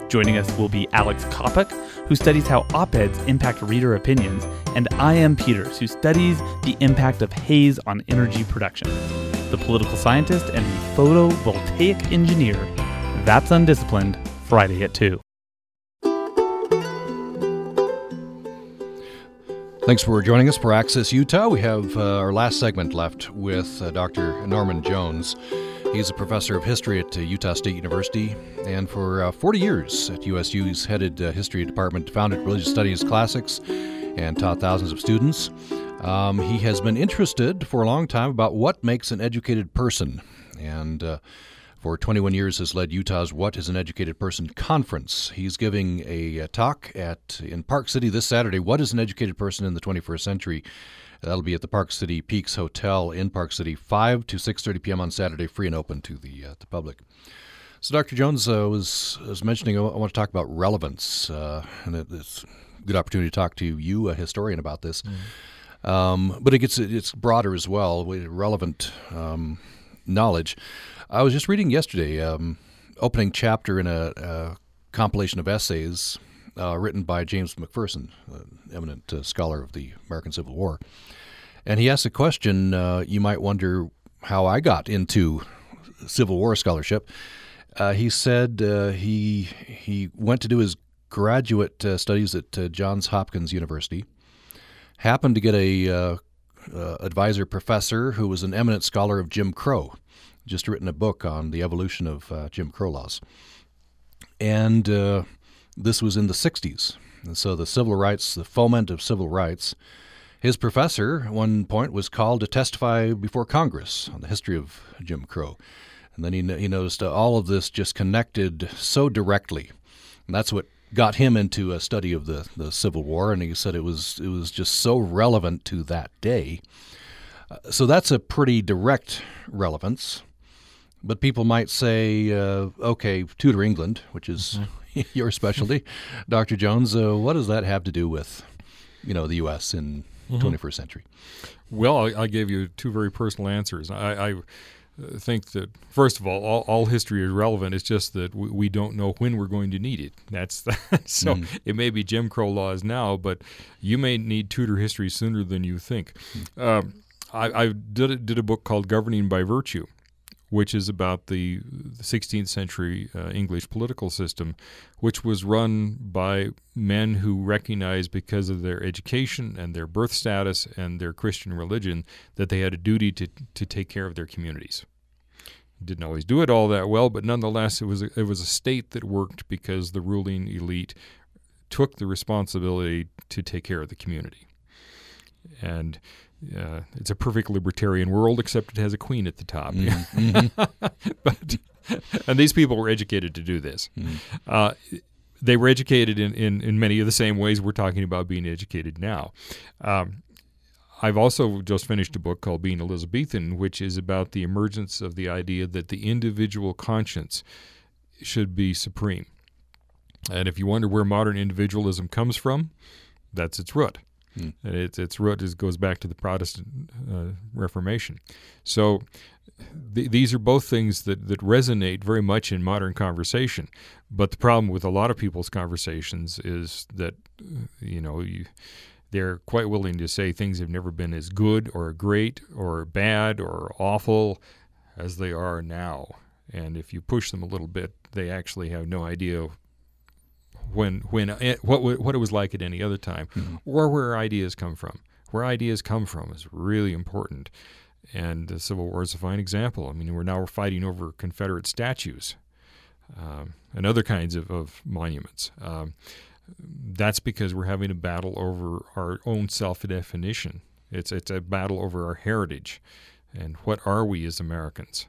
Joining us will be Alex Coppock, who studies how op eds impact reader opinions, and Ian Peters, who studies the impact of haze on energy production. The political scientist and the photovoltaic engineer. That's Undisciplined, Friday at 2. Thanks for joining us for Access Utah. We have uh, our last segment left with uh, Dr. Norman Jones. He's a professor of history at uh, Utah State University, and for uh, 40 years at USU, he's headed uh, history department, founded religious studies classics, and taught thousands of students. Um, he has been interested for a long time about what makes an educated person, and uh, for 21 years has led Utah's What is an Educated Person conference. He's giving a, talk at in Park City this Saturday. What is an educated person in the 21st century? That'll be at the Park City Peaks Hotel in Park City, 5 to 6:30 p.m. on Saturday, free and open to the uh, the public. So, Dr. Jones uh, was was mentioning. I want to talk about relevance, uh, and it's a good opportunity to talk to you, a historian, about this. Mm. Um, but it gets it's broader as well, relevant um, knowledge. I was just reading yesterday, um, opening chapter in a, a, compilation of essays uh, written by James McPherson, an eminent uh, scholar of the American Civil War. And he asked a question uh, you might wonder how I got into Civil War scholarship. Uh, he said uh, he he went to do his graduate uh, studies at Johns Hopkins University. Happened to get a advisor professor who was an eminent scholar of Jim Crow just written a book on the evolution of uh, Jim Crow laws. And uh, this was in the 60s. And so the civil rights, the foment of civil rights, his professor at one point was called to testify before Congress on the history of Jim Crow. And then he, he noticed uh, all of this just connected so directly. And that's what got him into a study of the, the Civil War. And he said it was, it was just so relevant to that day. Uh, so that's a pretty direct relevance. But people might say, uh, okay, Tudor England, which is mm-hmm. your specialty, Dr. Jones. Uh, what does that have to do with, you know, the U.S. in mm-hmm. 21st century? Well, I, I, gave you two very personal answers. I, I uh, think that first of all, all, all, history is relevant. It's just that we, we, don't know when we're going to need it. That's the, so mm. it may be Jim Crow laws now, but you may need Tudor history sooner than you think. Mm. Um, I, I did, did a book called Governing by Virtue, which is about the 16th century uh, English political system, which was run by men who recognized because of their education and their birth status and their Christian religion that they had a duty to, to take care of their communities. Didn't always do it all that well, but nonetheless, it was a, it was a state that worked because the ruling elite took the responsibility to take care of the community. And uh, it's a perfect libertarian world, except it has a queen at the top. Mm-hmm. but and these people were educated to do this. Mm-hmm. Uh, they were educated in, in, in many of the same ways we're talking about being educated now. Um, I've also just finished a book called Being Elizabethan, which is about the emergence of the idea that the individual conscience should be supreme. And if you wonder where modern individualism comes from, that's its root. Mm. Its its root is, goes back to the Protestant uh, Reformation. So th- these are both things that, that resonate very much in modern conversation. But the problem with a lot of people's conversations is that you know you, they're quite willing to say things have never been as good or great or bad or awful as they are now. And if you push them a little bit, they actually have no idea when when it, what what it was like at any other time, mm-hmm. or where ideas come from. Where ideas come from is really important, and the Civil War is a fine example. I mean, we're now fighting over Confederate statues um, and other kinds of, of monuments. Um, that's because we're having a battle over our own self-definition. It's it's a battle over our heritage, and what are we as Americans?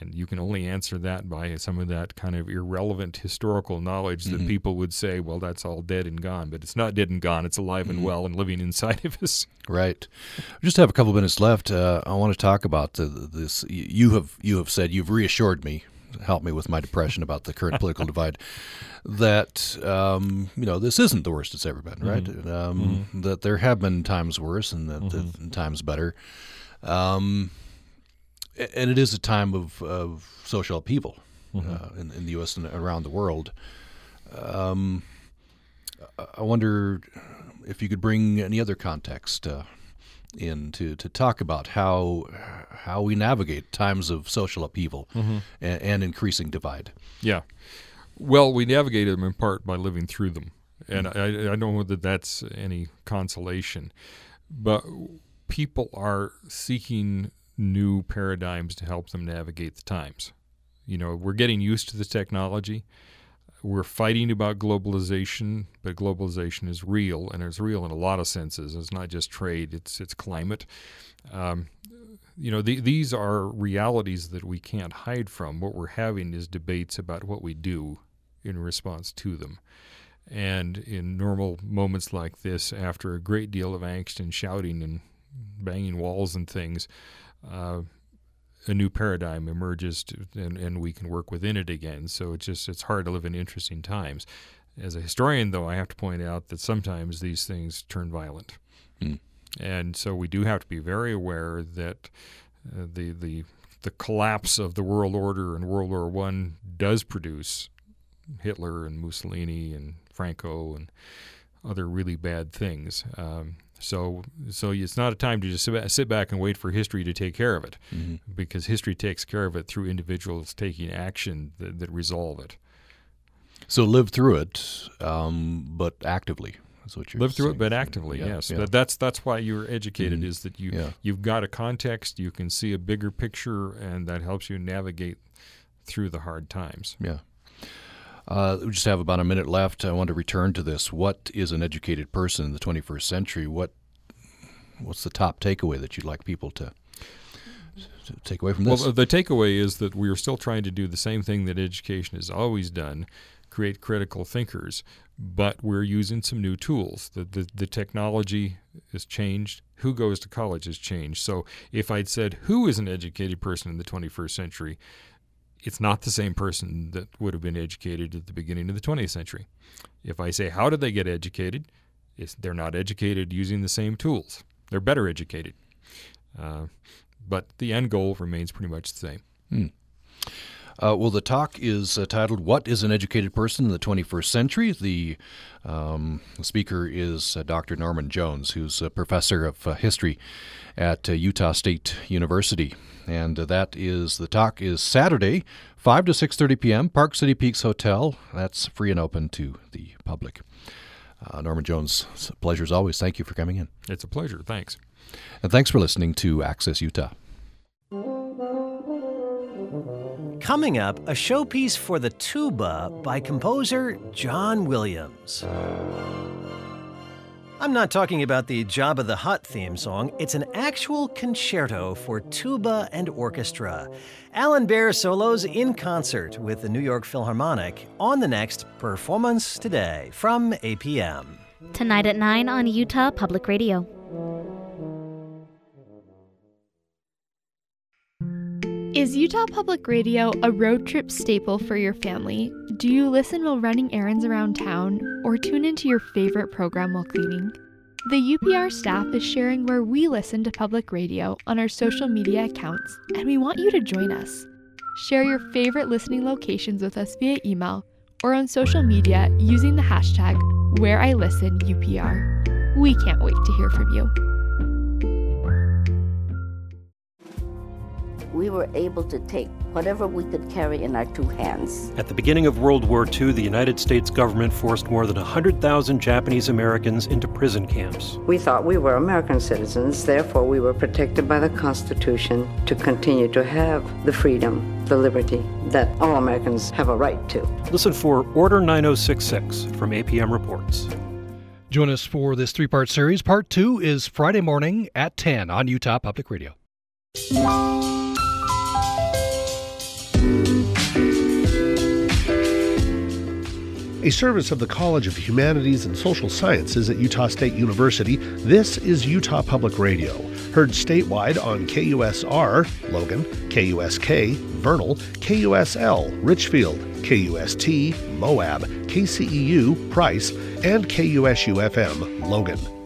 And you can only answer that by some of that kind of irrelevant historical knowledge that mm-hmm. people would say, well, that's all dead and gone. But it's not dead and gone. It's alive mm-hmm. and well and living inside of us. Right. We just have a couple minutes left. Uh, I want to talk about the, this. You have you have said you've reassured me, helped me with my depression about the current political divide. That um, you know this isn't the worst it's ever been, right? Mm-hmm. Um, mm-hmm. That there have been times worse and that, that mm-hmm. times better. Um, and it is a time of, of social upheaval mm-hmm. uh, in, in, the U.S. and around the world. Um, I wonder if you could bring any other context uh, in to, to talk about how how we navigate times of social upheaval mm-hmm. and, and, increasing divide. Yeah, well, we navigate them in part by living through them, and mm-hmm. I, I don't know that that's any consolation, but people are seeking new paradigms to help them navigate the times. You know, we're getting used to the technology. We're fighting about globalization, but globalization is real, and it's real in a lot of senses. It's not just trade; it's it's climate. Um, you know, the, these are realities that we can't hide from. What we're having is debates about what we do in response to them. And in normal moments like this, after a great deal of angst and shouting and banging walls and things, uh, a new paradigm emerges to, and, and we can work within it again. So it's just it's hard to live in interesting times. As a historian, though, I have to point out that sometimes these things turn violent. Mm. And so we do have to be very aware that uh, the the the collapse of the world order in World War One does produce Hitler and Mussolini and Franco and other really bad things. Um, so so it's not a time to just sit back and wait for history to take care of it, mm-hmm. because history takes care of it through individuals taking action that, that resolve it. So live through it, um, but actively. That's what you're live through saying. it, but actively. Yeah, yes, yeah. That, that's that's why you're educated. Mhm. Is that you Yeah. you've got a context, you can see a bigger picture, and that helps you navigate through the hard times. Yeah. Uh, we just have about a minute left. I want to return to this. What is an educated person in the 21st century? What What's the top takeaway that you'd like people to, to take away from this? Well, the takeaway is that we are still trying to do the same thing that education has always done create critical thinkers, but we're using some new tools. The, the, the technology has changed. Who goes to college has changed. So if I'd said, who is an educated person in the 21st century? It's not the same person that would have been educated at the beginning of the 20th century. If I say, how did they get educated? It's, they're not educated using the same tools. They're better educated. Uh, but the end goal remains pretty much the same. Hmm. Uh, well, the talk is uh, titled "What is an Educated Person in the 21st Century?" The, um, speaker is uh, Dr. Norman Jones, who's a professor of uh, history at uh, Utah State University, and uh, that is the talk is Saturday, five to six thirty p.m. Park City Peaks Hotel. That's free and open to the public. Uh, Norman Jones, it's a pleasure as always. Thank you for coming in, It's a pleasure. Thanks. and thanks for listening to Access Utah. Coming up, a showpiece for the tuba by composer John Williams. I'm not talking about the Jabba the Hutt theme song, it's an actual concerto for tuba and orchestra. Alan Baer solos in concert with the New York Philharmonic on the next Performance Today from APM. Tonight at 9 on Utah Public Radio. Is Utah Public Radio a road trip staple for your family? Do you listen while running errands around town or tune into your favorite program while cleaning? The UPR staff is sharing where we listen to public radio on our social media accounts, and we want you to join us. Share your favorite listening locations with us via email or on social media using the hashtag WhereIListenUPR. We can't wait to hear from you. We were able to take whatever we could carry in our two hands. At the beginning of World War II, the United States government forced more than 100,000 Japanese Americans into prison camps. We thought we were American citizens, therefore, we were protected by the Constitution to continue to have the freedom, the liberty that all Americans have a right to. Listen for Order 9066 from APM Reports. Join us for this three part series. Part two is Friday morning at 10 on Utah Public Radio. A service of the College of Humanities and Social Sciences at Utah State University, this is Utah Public Radio. Heard statewide on KUSR, Logan, KUSK, Vernal, KUSL, Richfield, KUST, Moab, KCEU, Price, and KUSU FM, Logan.